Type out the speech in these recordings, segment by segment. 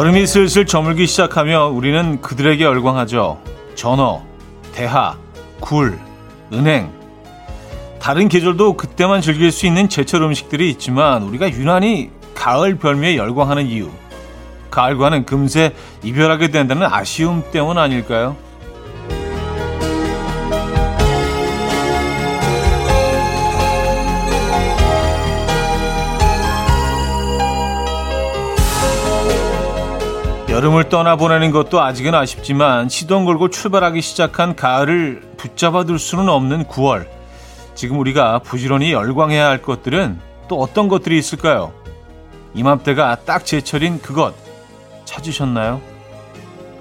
여름이 슬슬 저물기 시작하며 우리는 그들에게 열광하죠. 전어, 대하, 굴, 은행. 다른 계절도 그때만 즐길 수 있는 제철 음식들이 있지만 우리가 유난히 가을 별미에 열광하는 이유. 가을과는 금세 이별하게 된다는 아쉬움 때문 아닐까요? 여름을 떠나보내는 것도 아직은 아쉽지만 시동 걸고 출발하기 시작한 가을을 붙잡아둘 수는 없는 9월. 지금 우리가 부지런히 열광해야 할 것들은 또 어떤 것들이 있을까요? 이맘때가 딱 제철인 그것 찾으셨나요?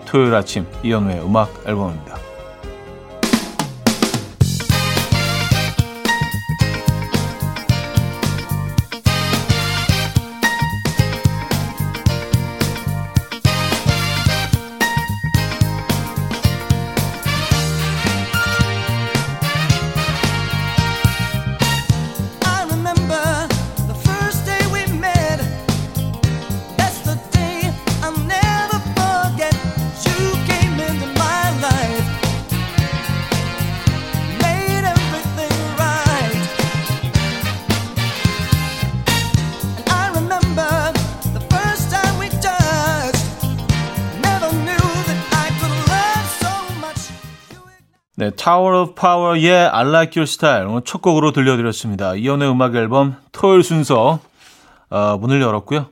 토요일 아침 이연우의 음악 앨범입니다. Tower of Power의 I Like Your Style 오늘 첫 곡으로 들려드렸습니다. 이연의 음악 앨범 토요일 순서 어, 문을 열었고요.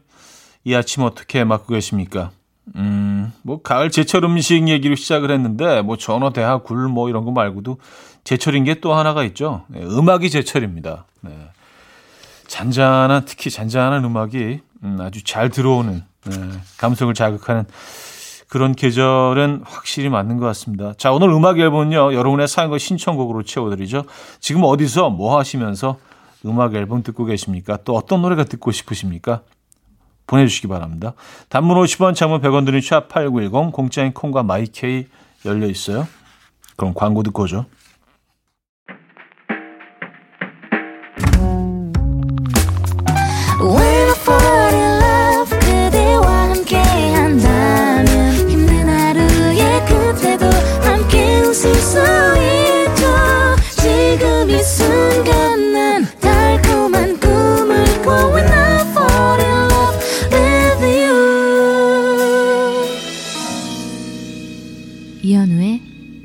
이 아침 어떻게 맞고 계십니까? 음, 뭐 가을 제철 음식 얘기로 시작을 했는데 뭐 전어 대하 굴 뭐 이런 거 말고도 제철인 게 또 하나가 있죠. 네, 음악이 제철입니다. 네. 잔잔한 특히 잔잔한 음악이 음, 아주 잘 들어오는 네, 감성을 자극하는 그런 계절은 확실히 맞는 것 같습니다. 자, 오늘 음악 앨범은요, 여러분의 사연과 신청곡으로 채워드리죠. 지금 어디서 뭐 하시면서 음악 앨범 듣고 계십니까? 또 어떤 노래가 듣고 싶으십니까? 보내주시기 바랍니다. 단문 50원, 장문 100원 드는 샵8910, 공짜인 콩과 마이케이 열려 있어요. 그럼 광고 듣고 오죠.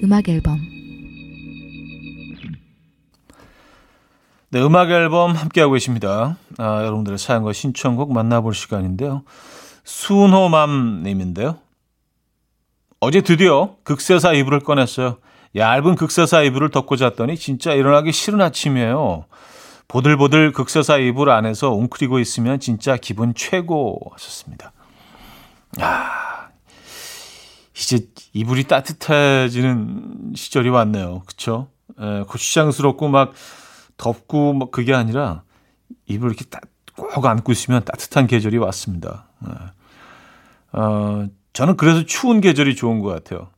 음악 앨범 네, 음악 앨범 함께하고 계십니다. 아, 여러분들의 사연과 신청곡 만나볼 시간인데요. 순호맘님인데요. 어제 드디어 극세사 이불을 꺼냈어요. 얇은 극세사 이불을 덮고 잤더니 진짜 일어나기 싫은 아침이에요. 보들보들 극세사 이불 안에서 웅크리고 있으면 진짜 기분 최고 하셨습니다. 아, 이제 이불이 따뜻해지는 시절이 왔네요. 그쵸? 에, 고추장스럽고 막 덥고 막 그게 아니라 이불 이렇게 딱꼭 안고 있으면 따뜻한 계절이 왔습니다. 에. 어, 저는 그래서 추운 계절이 좋은 것 같아요.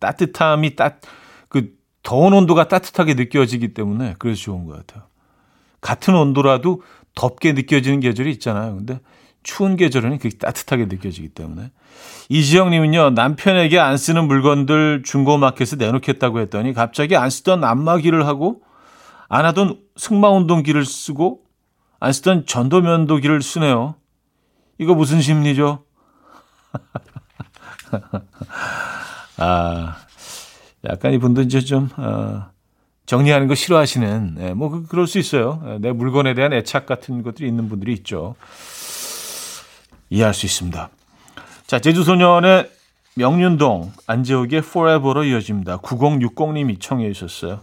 따뜻함이 딱, 그, 더운 온도가 따뜻하게 느껴지기 때문에 그래서 좋은 것 같아요. 같은 온도라도 덥게 느껴지는 계절이 있잖아요. 근데 추운 계절은 그게 따뜻하게 느껴지기 때문에. 이지영님은요, 남편에게 안 쓰는 물건들 중고마켓에 내놓겠다고 했더니 갑자기 안 쓰던 안마기를 하고 안 하던 승마운동기를 쓰고 안 쓰던 전도면도기를 쓰네요. 이거 무슨 심리죠? 아, 약간 이분도 이제 좀, 어, 정리하는 거 싫어하시는, 예, 뭐, 그, 그럴 수 있어요. 예, 내 물건에 대한 애착 같은 것들이 있는 분들이 있죠. 이해할 수 있습니다. 자, 제주소년의 명륜동, 안재욱의 Forever로 이어집니다. 9060님이 청해 주셨어요.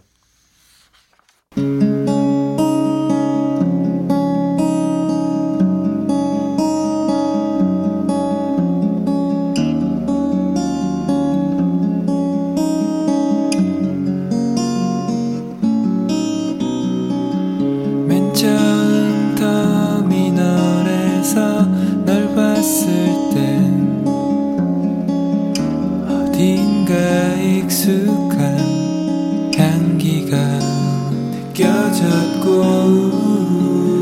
어딘가 익숙한 향기가 느껴졌고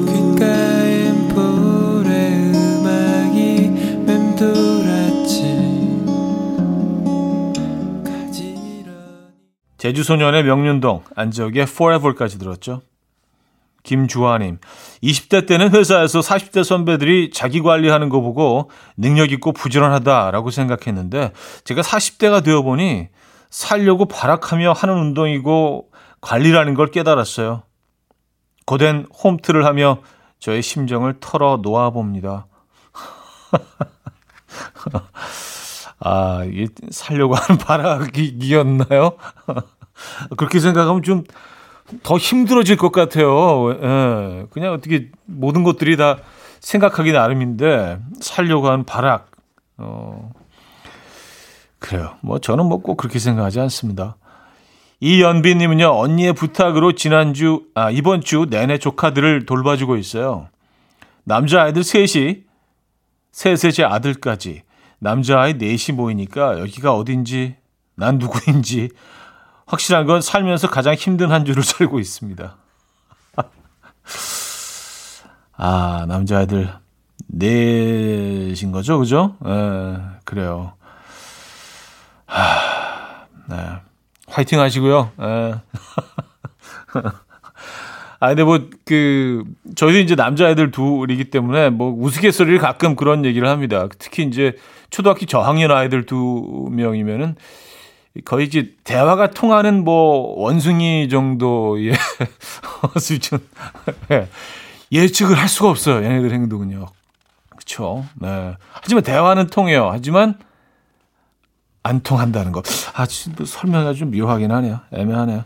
귓가엔 볼의 음악이 맴돌았지 제주소년의 명륜동, 안지혁의 Forever까지 들었죠. 김주하님, 20대 때는 회사에서 40대 선배들이 자기 관리하는 거 보고 능력 있고 부지런하다라고 생각했는데 제가 40대가 되어보니 살려고 발악하며 하는 운동이고 관리라는 걸 깨달았어요. 고된 홈트를 하며 저의 심정을 털어 놓아 봅니다. 아, 살려고 하는 발악이었나요? 그렇게 생각하면 좀 더 힘들어질 것 같아요. 예, 그냥 어떻게 모든 것들이 다 생각하기 나름인데 살려고 하는 발악. 어, 그래요. 뭐 저는 뭐 꼭 그렇게 생각하지 않습니다. 이연비님은요 언니의 부탁으로 지난주 아 이번 주 내내 조카들을 돌봐주고 있어요. 남자 아이들 셋이 셋셋의 아들까지 남자 아이 넷이 모이니까 여기가 어딘지 난 누구인지 확실한 건 살면서 가장 힘든 한 주를 살고 있습니다. 아 남자아이들 넷인 거죠, 그죠? 에, 그래요. 하, 네. 화이팅 하시고요. 에. 아, 근데 뭐, 그, 저희도 이제 남자애들 둘이기 때문에 뭐 우스갯소리를 가끔 그런 얘기를 합니다. 특히 이제 초등학교 저학년 아이들 두 명이면은 거의 이제 대화가 통하는 뭐 원숭이 정도의 수준. 예. 예측을 할 수가 없어요. 얘네들 행동은요. 그렇죠. 네. 하지만 대화는 통해요. 하지만 안 통한다는 거. 아, 뭐 설명이 좀 묘하긴 하네요. 애매하네요.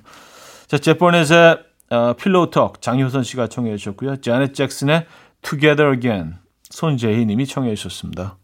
자, 제퍼넷의 어, 필로우톡 장효선 씨가 청해 주셨고요. 자넷 잭슨의 Together Again 손재희 님이 청해 주셨습니다.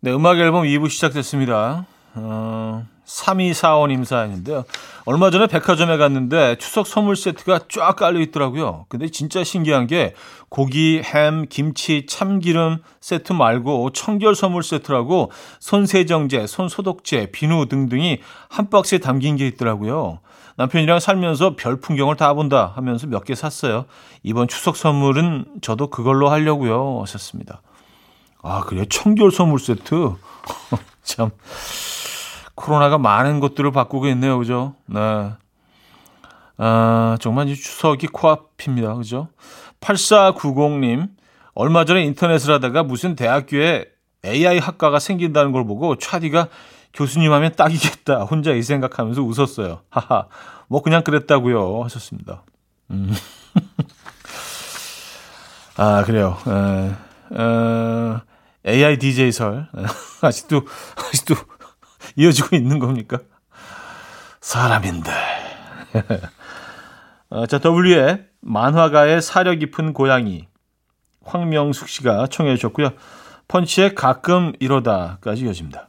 네, 음악 앨범 2부 시작됐습니다. 어, 3245님 사연인데요. 얼마 전에 백화점에 갔는데 추석 선물 세트가 쫙 깔려 있더라고요. 근데 진짜 신기한 게 고기, 햄, 김치, 참기름 세트 말고 청결 선물 세트라고 손세정제, 손소독제, 비누 등등이 한 박스에 담긴 게 있더라고요. 남편이랑 살면서 별 풍경을 다 본다 하면서 몇 개 샀어요. 이번 추석 선물은 저도 그걸로 하려고요. 하셨습니다. 아, 그래요? 청결 선물 세트? 참, 코로나가 많은 것들을 바꾸고 있네요. 그죠? 네. 아, 정말 추석이 코앞입니다. 그죠? 8490님, 얼마 전에 인터넷을 하다가 무슨 대학교에 AI 학과가 생긴다는 걸 보고 차디가 교수님 하면 딱이겠다. 혼자 이 생각하면서 웃었어요. 하하. 뭐 그냥 그랬다고요. 하셨습니다. 음. 아, 그래요. 에, 에, AI DJ설 아직도 아직도 이어지고 있는 겁니까? 사람인데. 어, 자, W의 만화가의 사려 깊은 고양이 황명숙 씨가 청해 주셨고요. 펀치의 가끔 이러다까지 이어집니다.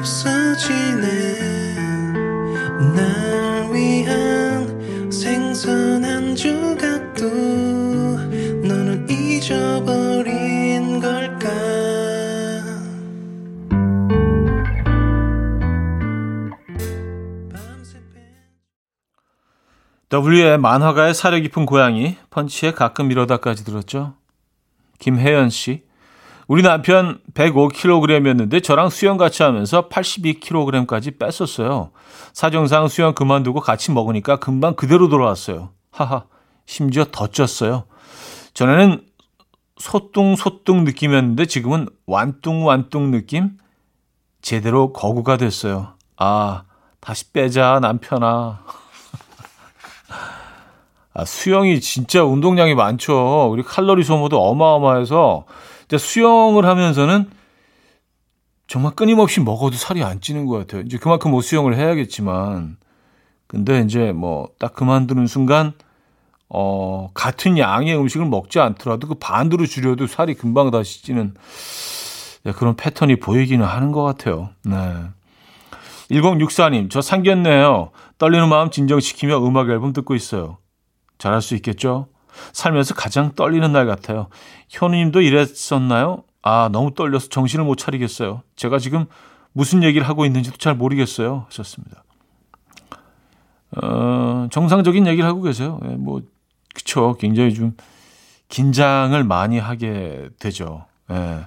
없어지는 날 위한 생선한 조각도 너는 잊어버린 걸까 W의 만화가의 사려 깊은 고양이 펀치에 가끔 이러다까지 들었죠. 김혜연 씨, 우리 남편 105kg이었는데 저랑 수영 같이 하면서 82kg까지 뺐었어요. 사정상 수영 그만두고 같이 먹으니까 금방 그대로 돌아왔어요. 하하. 심지어 더 쪘어요. 전에는 소뚱소뚱 느낌이었는데 지금은 완뚱완뚱 느낌? 제대로 거구가 됐어요. 아, 다시 빼자, 남편아. 아, 수영이 진짜 운동량이 많죠. 우리 칼로리 소모도 어마어마해서 수영을 하면서는 정말 끊임없이 먹어도 살이 안 찌는 것 같아요. 이제 그만큼 뭐 수영을 해야겠지만, 근데 이제 뭐 딱 그만두는 순간, 어, 같은 양의 음식을 먹지 않더라도 그 반으로 줄여도 살이 금방 다시 찌는 네, 그런 패턴이 보이기는 하는 것 같아요. 네. 1064님, 저 상견례요. 떨리는 마음 진정시키며 음악 앨범 듣고 있어요. 잘할 수 있겠죠? 살면서 가장 떨리는 날 같아요. 현우님도 이랬었나요? 아, 너무 떨려서 정신을 못 차리겠어요. 제가 지금 무슨 얘기를 하고 있는지도 잘 모르겠어요. 하셨습니다. 어, 정상적인 얘기를 하고 계세요. 예, 뭐, 그쵸. 굉장히 좀 긴장을 많이 하게 되죠. 예.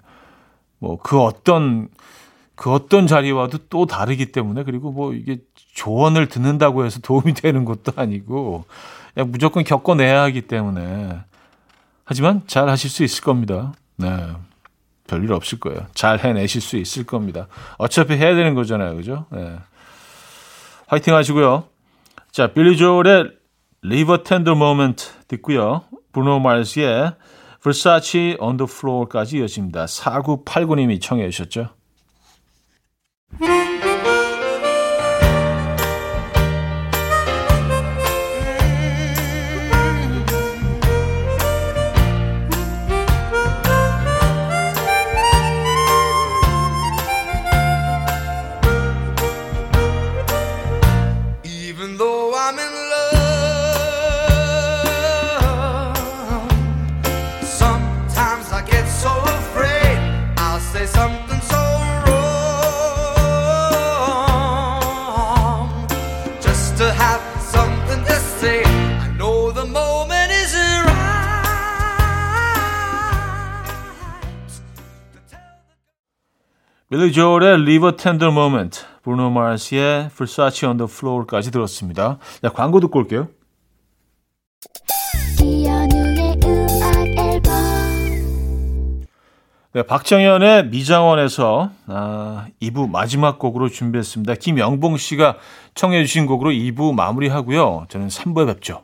뭐, 그 어떤, 그 어떤 자리와도 또 다르기 때문에, 그리고 뭐, 이게 조언을 듣는다고 해서 도움이 되는 것도 아니고, 무조건 겪어내야 하기 때문에. 하지만 잘 하실 수 있을 겁니다. 네. 별일 없을 거예요. 잘 해내실 수 있을 겁니다. 어차피 해야 되는 거잖아요. 그죠? 네. 화이팅 하시고요. 자, 빌리 조엘의 a Tender Moment 듣고요. 브루노 마르스의 Versace on the Floor까지 이어집니다. 4989님이 청해 주셨죠. 빌리 조엘의 Leave a Tender Moment, 브루노 마스의 Versace on the Floor까지 들었습니다. 자, 광고 듣고 올게요. 네, 박정현의 미장원에서 아, 2부 마지막 곡으로 준비했습니다. 김영봉 씨가 청해 주신 곡으로 2부 마무리하고요. 저는 3부에 뵙죠.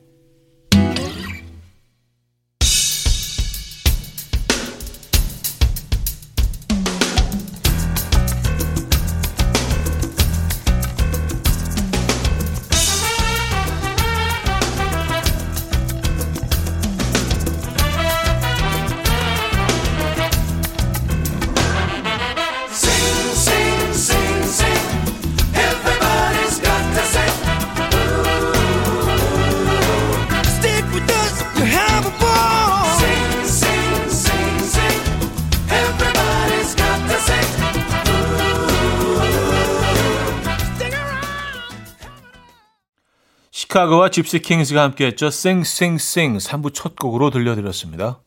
시카고와 집시 킹스가 함께했죠. 싱싱싱 3부 첫 곡으로 들려드렸습니다.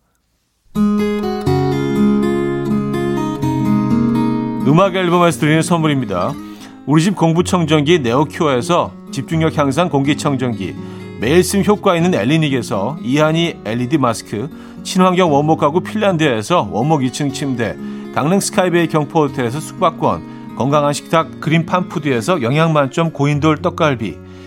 음악 앨범에서 드리는 선물입니다. 우리 집 공부청정기 네오큐어에서 집중력 향상 공기청정기 매일 쓴 효과 있는 엘리닉에서 이하니 LED 마스크 친환경 원목 가구 핀란드에서 원목 2층 침대 강릉 스카이베이 경포호텔에서 숙박권 건강한 식탁 그린팜푸드에서 영양만점 고인돌 떡갈비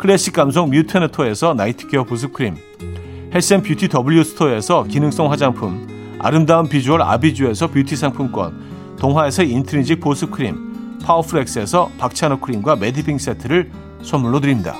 클래식 감성 뮤테너토에서 night care 부스크림 헬스앤뷰티 W 스토어에서 기능성 화장품 아름다운 비주얼 아비주에서 뷰티 상품권 동화에서 인트리직 보습크림 파워프렉스에서 박찬호 크림과 매디핑 세트를 선물로 드립니다.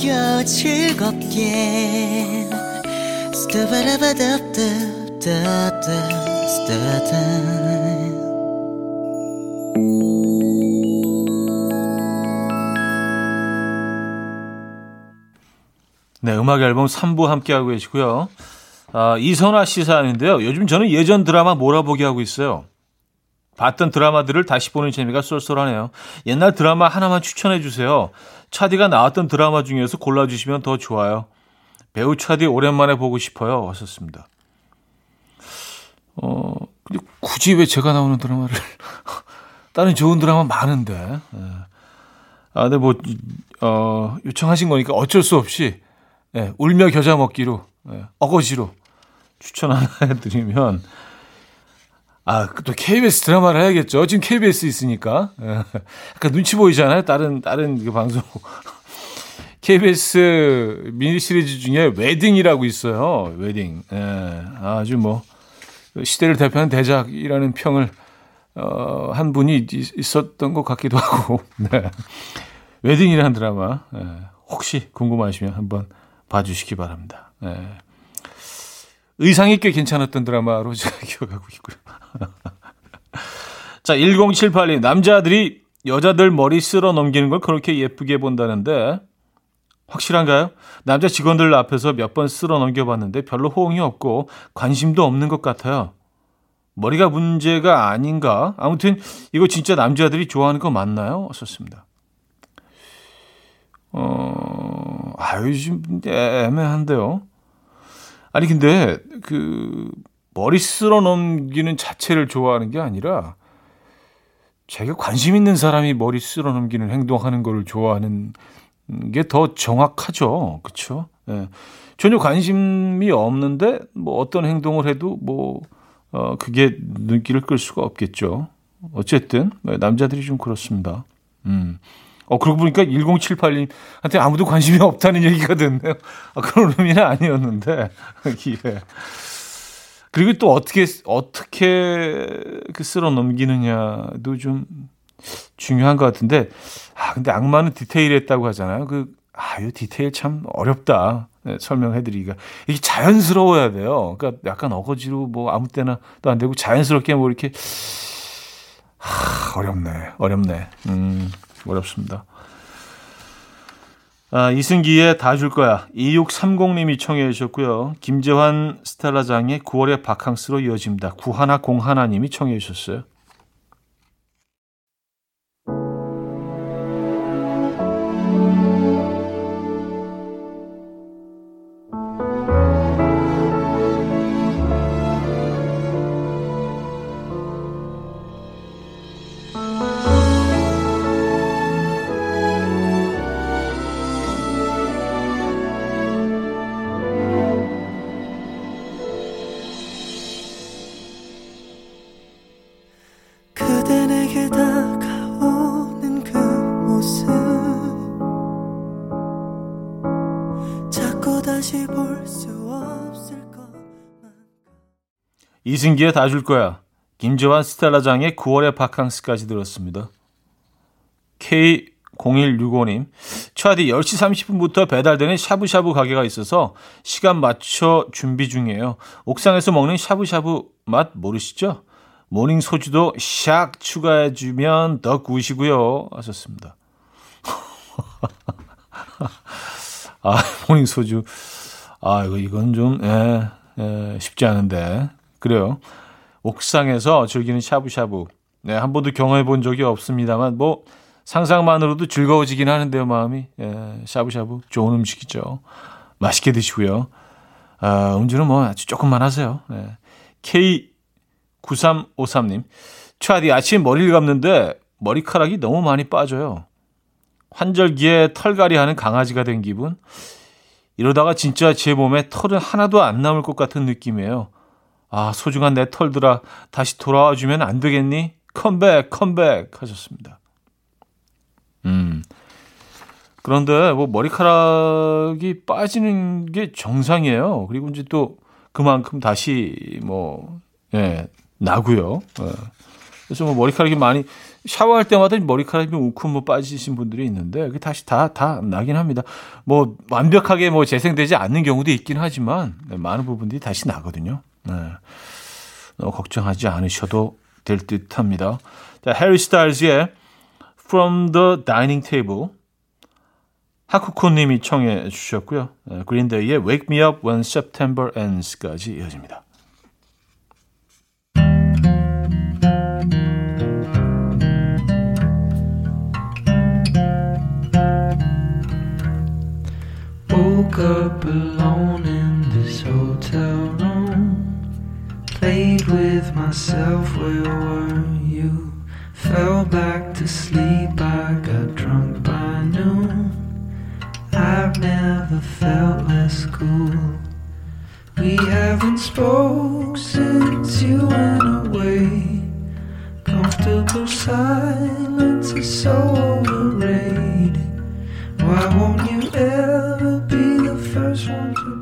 들어봐요 즐겁게 네, 음악 앨범 3부 함께하고 계시고요. 아, 이선화 씨 사연인데요. 요즘 저는 예전 드라마 몰아보기 하고 있어요. 봤던 드라마들을 다시 보는 재미가 쏠쏠하네요. 옛날 드라마 하나만 추천해 주세요. 차디가 나왔던 드라마 중에서 골라주시면 더 좋아요. 배우 차디 오랜만에 보고 싶어요. 왔었습니다. 어, 근데 굳이 왜 제가 나오는 드라마를. 다른 좋은 드라마 많은데. 예. 아, 근데 뭐, 어, 요청하신 거니까 어쩔 수 없이, 예, 울며 겨자 먹기로, 예, 어거지로 추천 하나 해드리면, 아, 또 KBS 드라마를 해야겠죠. 지금 KBS 있으니까. 예. 약간 눈치 보이잖아요. 다른, 다른 그 방송. KBS 미니 시리즈 중에 웨딩이라고 있어요. 웨딩. 예. 아주 뭐, 시대를 대표하는 대작이라는 평을, 어, 한 분이 있었던 것 같기도 하고. 네. 웨딩이라는 드라마. 예. 혹시 궁금하시면 한번 봐주시기 바랍니다. 예. 의상이 꽤 괜찮았던 드라마로 제가 기억하고 있고요. 자, 1078님. 남자들이 여자들 머리 쓸어 넘기는 걸 그렇게 예쁘게 본다는데 확실한가요? 남자 직원들 앞에서 몇 번 쓸어 넘겨봤는데 별로 호응이 없고 관심도 없는 것 같아요. 머리가 문제가 아닌가? 아무튼 이거 진짜 남자들이 좋아하는 거 맞나요? 썼습니다. 어, 아유, 좀 애매한데요. 아니 근데 그 머리 쓸어 넘기는 자체를 좋아하는 게 아니라 자기가 관심 있는 사람이 머리 쓸어 넘기는 행동하는 거를 좋아하는 게 더 정확하죠. 그렇죠? 예. 전혀 관심이 없는데 뭐 어떤 행동을 해도 뭐 어, 그게 눈길을 끌 수가 없겠죠. 어쨌든 남자들이 좀 그렇습니다. 음. 어, 그러고 보니까 1078님한테 아무도 관심이 없다는 얘기가 됐네요. 아, 그런 의미는 아니었는데. 예. 그리고 또 어떻게, 어떻게 그 쓸어 넘기느냐도 좀 중요한 것 같은데, 아, 근데 악마는 디테일했다고 하잖아요. 그 아, 이 디테일 참 어렵다. 네, 설명해드리기가. 이게 자연스러워야 돼요. 그러니까 약간 어거지로 뭐 아무 때나 또 안 되고 자연스럽게 뭐 이렇게. 하, 어렵네. 어렵네. 음, 어렵습니다. 아, 이승기의 다 줄 거야. 2630님이 청해 주셨고요. 김재환 스텔라장의 9월의 바캉스로 이어집니다. 구하나 공하나님이 청해 주셨어요. 이승기의 다 줄 거야. 김재환 스텔라장의 9월의 바캉스까지 들었습니다. K0165님, 차디 10시 30분부터 배달되는 샤브샤브 가게가 있어서 시간 맞춰 준비 중이에요. 옥상에서 먹는 샤브샤브 맛 모르시죠? morning 소주도 샥 추가해주면 더 good이고요. 하셨습니다. 아, morning 소주. 아, 이거, 이건 좀, 예, 예, 쉽지 않은데. 그래요. 옥상에서 즐기는 샤브샤브. 네, 한 번도 경험해 본 적이 없습니다만, 뭐, 상상만으로도 즐거워지긴 하는데요, 마음이. 예, 샤브샤브. 좋은 음식이죠. 맛있게 드시고요. 아, 음주는 뭐 아주 조금만 하세요. 네. K9353님. 차디 아침 머리를 감는데 머리카락이 너무 많이 빠져요. 환절기에 털갈이 하는 강아지가 된 기분. 이러다가 진짜 제 몸에 털은 하나도 안 남을 것 같은 느낌이에요. 아, 소중한 내 털들아, 다시 돌아와 주면 안 되겠니? 컴백, 컴백 하셨습니다. 음. 그런데 뭐 머리카락이 빠지는 게 정상이에요. 그리고 이제 또 그만큼 다시 뭐, 예, 나고요. 예. 그래서 뭐 머리카락이 많이 샤워할 때마다 머리카락이 웅큼 뭐 빠지신 분들이 있는데 그게 다시 다다 나긴 합니다. 뭐 완벽하게 뭐 재생되지 않는 경우도 있긴 하지만 네, 많은 부분들이 다시 나거든요. 네. 너무 걱정하지 않으셔도 될 듯합니다. 자, 해리 스타일즈의 From the Dining Table 하쿠코님이 청해 주셨고요. 그린데이의 Wake Me Up When September Ends까지 이어집니다. myself, where were you? Fell back to sleep, I got drunk by noon. I've never felt less cool. We haven't spoke since you went away. Comfortable silence is so overrated. Why won't you ever be the first one to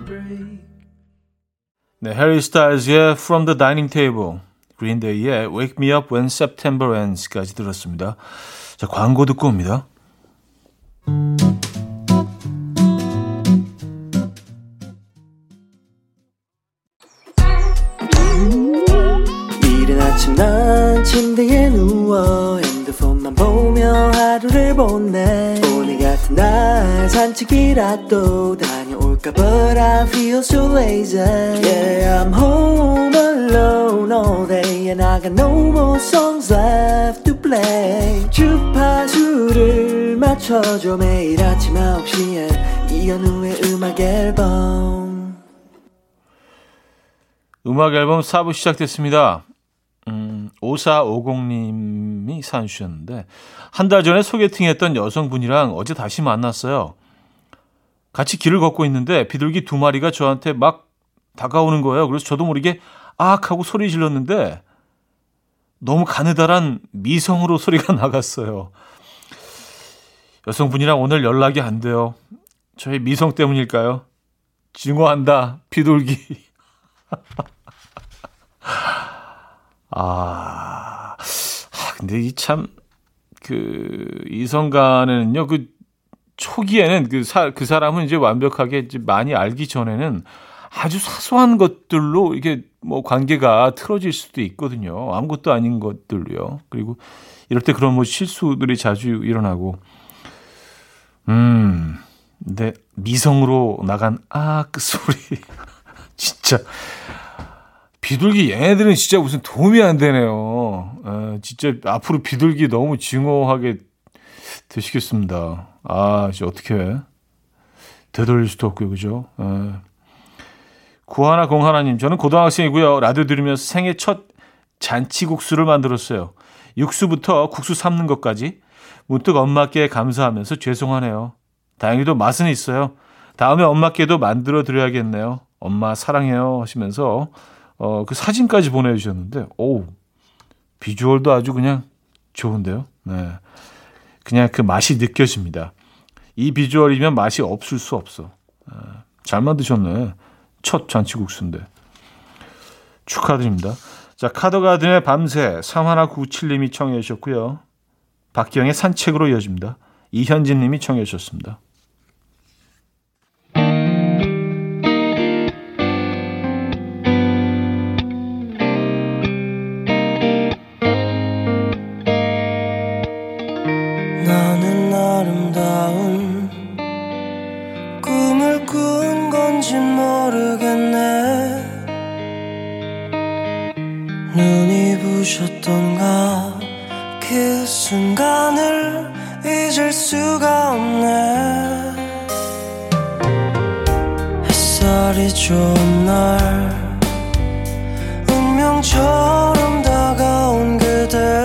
네, 해리 스타일즈의 From the Dining Table, 그린데이의 Wake Me Up When September Ends까지 들었습니다. 자, 광고 듣고 옵니다. 이른 아침 난 침대에 누워 핸드폰만 보며 하루를 보내 오늘 같은 날 산책이라도 다 볼까 But I feel so lazy. Yeah I'm home alone all day And I got no more songs left to play. 주파수를 맞춰줘 매일 아침 9시에. 이현우의 음악 앨범. 음악 앨범 4부 시작됐습니다. 음, 5450님이 사연 주셨는데 한 달 전에 소개팅했던 여성분이랑 어제 다시 만났어요. 같이 길을 걷고 있는데 비둘기 두 마리가 저한테 막 다가오는 거예요. 그래서 저도 모르게 악 하고 소리 질렀는데 너무 가느다란 미성으로 소리가 나갔어요. 여성분이랑 오늘 연락이 안 돼요. 저의 미성 때문일까요? 증오한다, 비둘기. 아, 근데 이 참, 그, 이성 간에는요, 그, 초기에는 그, 사, 그 사람은 이제 완벽하게 이제 많이 알기 전에는 아주 사소한 것들로 이게 뭐 관계가 틀어질 수도 있거든요. 아무것도 아닌 것들로요. 그리고 이럴 때 그런 뭐 실수들이 자주 일어나고, 음, 근데 미성으로 나간 아, 그 소리. 진짜. 비둘기 얘네들은 진짜 무슨 도움이 안 되네요. 아, 진짜 앞으로 비둘기 너무 증오하게 되시겠습니다. 아, 이제 어떻게 해? 되돌릴 수도 없고요, 그죠? 아. 구하나 공하나님, 저는 고등학생이고요. 라디오 들으면서 생애 첫 잔치국수를 만들었어요. 육수부터 국수 삶는 것까지 문득 엄마께 감사하면서 죄송하네요. 다행히도 맛은 있어요. 다음에 엄마께도 만들어 드려야겠네요. 엄마 사랑해요 하시면서 어, 그 사진까지 보내주셨는데, 오 비주얼도 아주 그냥 좋은데요. 네. 그냥 그 맛이 느껴집니다. 이 비주얼이면 맛이 없을 수 없어. 아, 잘 만드셨네. 첫 잔치국수인데. 축하드립니다. 자, 카더가든의 밤새 3197님이 청해 주셨고요. 박기영의 산책으로 이어집니다. 이현진 님이 청해 주셨습니다. 부셨던가? 그 순간을 잊을 수가 없네. 햇살이 좋은 날 운명처럼 다가온 그대.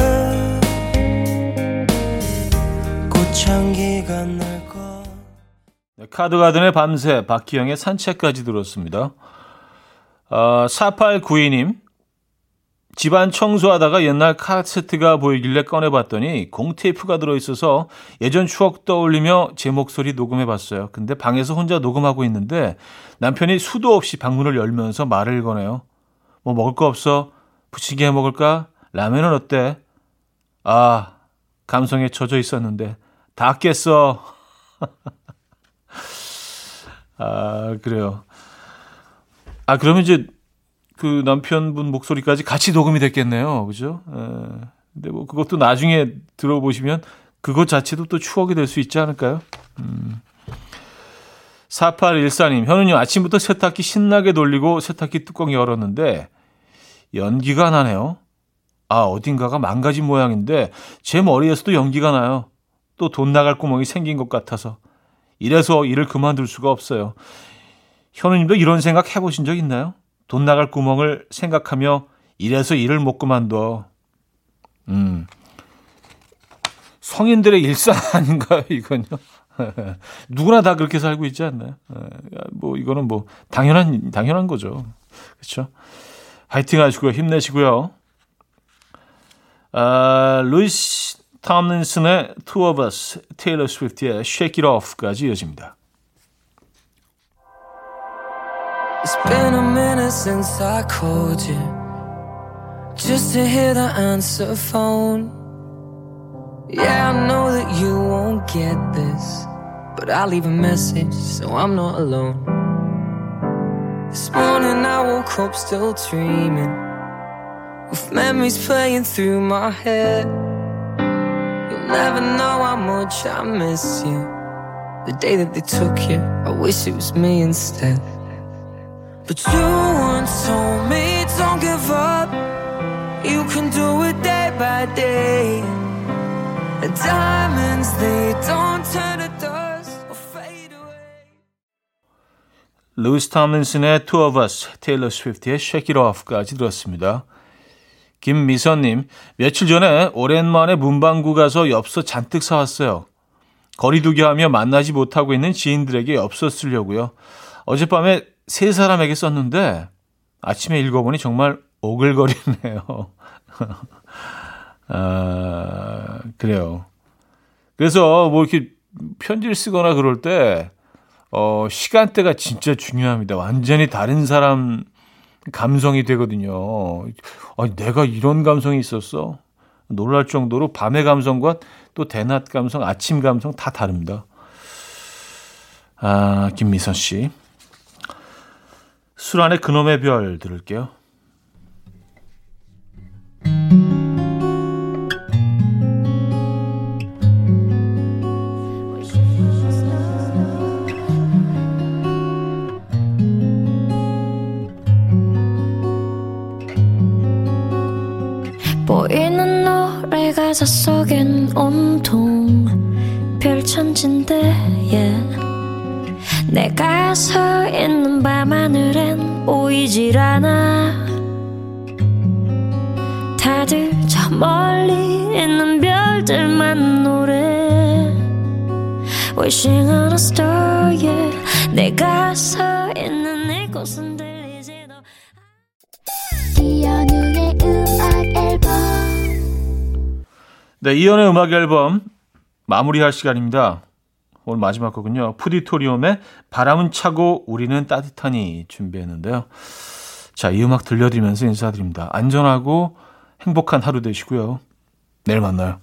꽃향기가 날것. 네, 카드가든의 밤새 박기영의 산책까지 들었습니다. 어, 4892님 집안 청소하다가 옛날 카세트가 보이길래 꺼내봤더니 공테이프가 들어있어서 예전 추억 떠올리며 제 목소리 녹음해봤어요. 근데 방에서 혼자 녹음하고 있는데 남편이 수도 없이 방문을 열면서 말을 거네요. 뭐 먹을 거 없어? 해 먹을까? 라면은 어때? 아, 감성에 젖어 있었는데 다 깼어. 아, 그래요. 아, 그러면 이제 그 남편분 목소리까지 같이 녹음이 됐겠네요. 그죠? 에, 근데 뭐 그것도 나중에 들어보시면 그것 자체도 또 추억이 될 수 있지 않을까요? 음. 4814님, 현우님 아침부터 세탁기 신나게 돌리고 세탁기 뚜껑 열었는데 연기가 나네요. 아, 어딘가가 망가진 모양인데 제 머리에서도 연기가 나요. 또 돈 나갈 구멍이 생긴 것 같아서. 이래서 일을 그만둘 수가 없어요. 현우님도 이런 생각 해보신 적 있나요? 돈 나갈 구멍을 생각하며 이래서 일을 못 그만둬. 음. 성인들의 일상 아닌가요, 이건요? 누구나 다 그렇게 살고 있지 않나요? 뭐, 이거는 뭐, 당연한, 당연한 거죠. 그렇죠 화이팅 하시고요. 힘내시고요. 아, 루이스 탐린슨의 Two of Us, 테일러 스위프트의 Shake It Off까지 이어집니다. It's been a minute since I called you Just to hear the answer phone. Yeah, I know that you won't get this But I'll leave a message so I'm not alone. This morning I woke up still dreaming With memories playing through my head. You'll never know how much I miss you. The day that they took you, I wish it was me instead But you once told me don't give up. You can do it day by day. And diamonds, they don't turn to dust or fade away. 루이스 톰린슨의 Two of Us, 테일러 스위프트의 Shake It Off까지 들었습니다. 김미선님, 며칠 전에 오랜만에 문방구 가서 엽서 잔뜩 사왔어요. 거리두기 하며 만나지 못하고 있는 지인들에게 엽서 쓰려고요. 어젯밤에 세 사람에게 썼는데 아침에 읽어보니 정말 오글거리네요. 아, 그래요. 그래서 뭐 이렇게 편지를 쓰거나 그럴 때, 어, 시간대가 진짜 중요합니다. 완전히 다른 사람 감성이 되거든요. 아니, 내가 이런 감성이 있었어? 놀랄 정도로 밤의 감성과 또 대낮 감성, 아침 감성 다 다릅니다. 아, 김미선 씨. 술 안에 그놈의 별 들을게요. 보이는 노래 가사 속엔 온통 별천진데 yeah. 내가 서 있는 밤하늘엔 보이질 않아 다들 저 멀리 있는 별들만 노래 Wishing on a star yeah. 내가 서 있는 이곳은 들리지도 이연우의 음악 앨범 네, 이연의 음악 앨범 마무리할 시간입니다. 오늘 마지막 거군요. 푸디토리움의 바람은 차고 우리는 따뜻하니 준비했는데요. 자, 이 음악 들려드리면서 인사드립니다. 안전하고 행복한 하루 되시고요. 내일 만나요.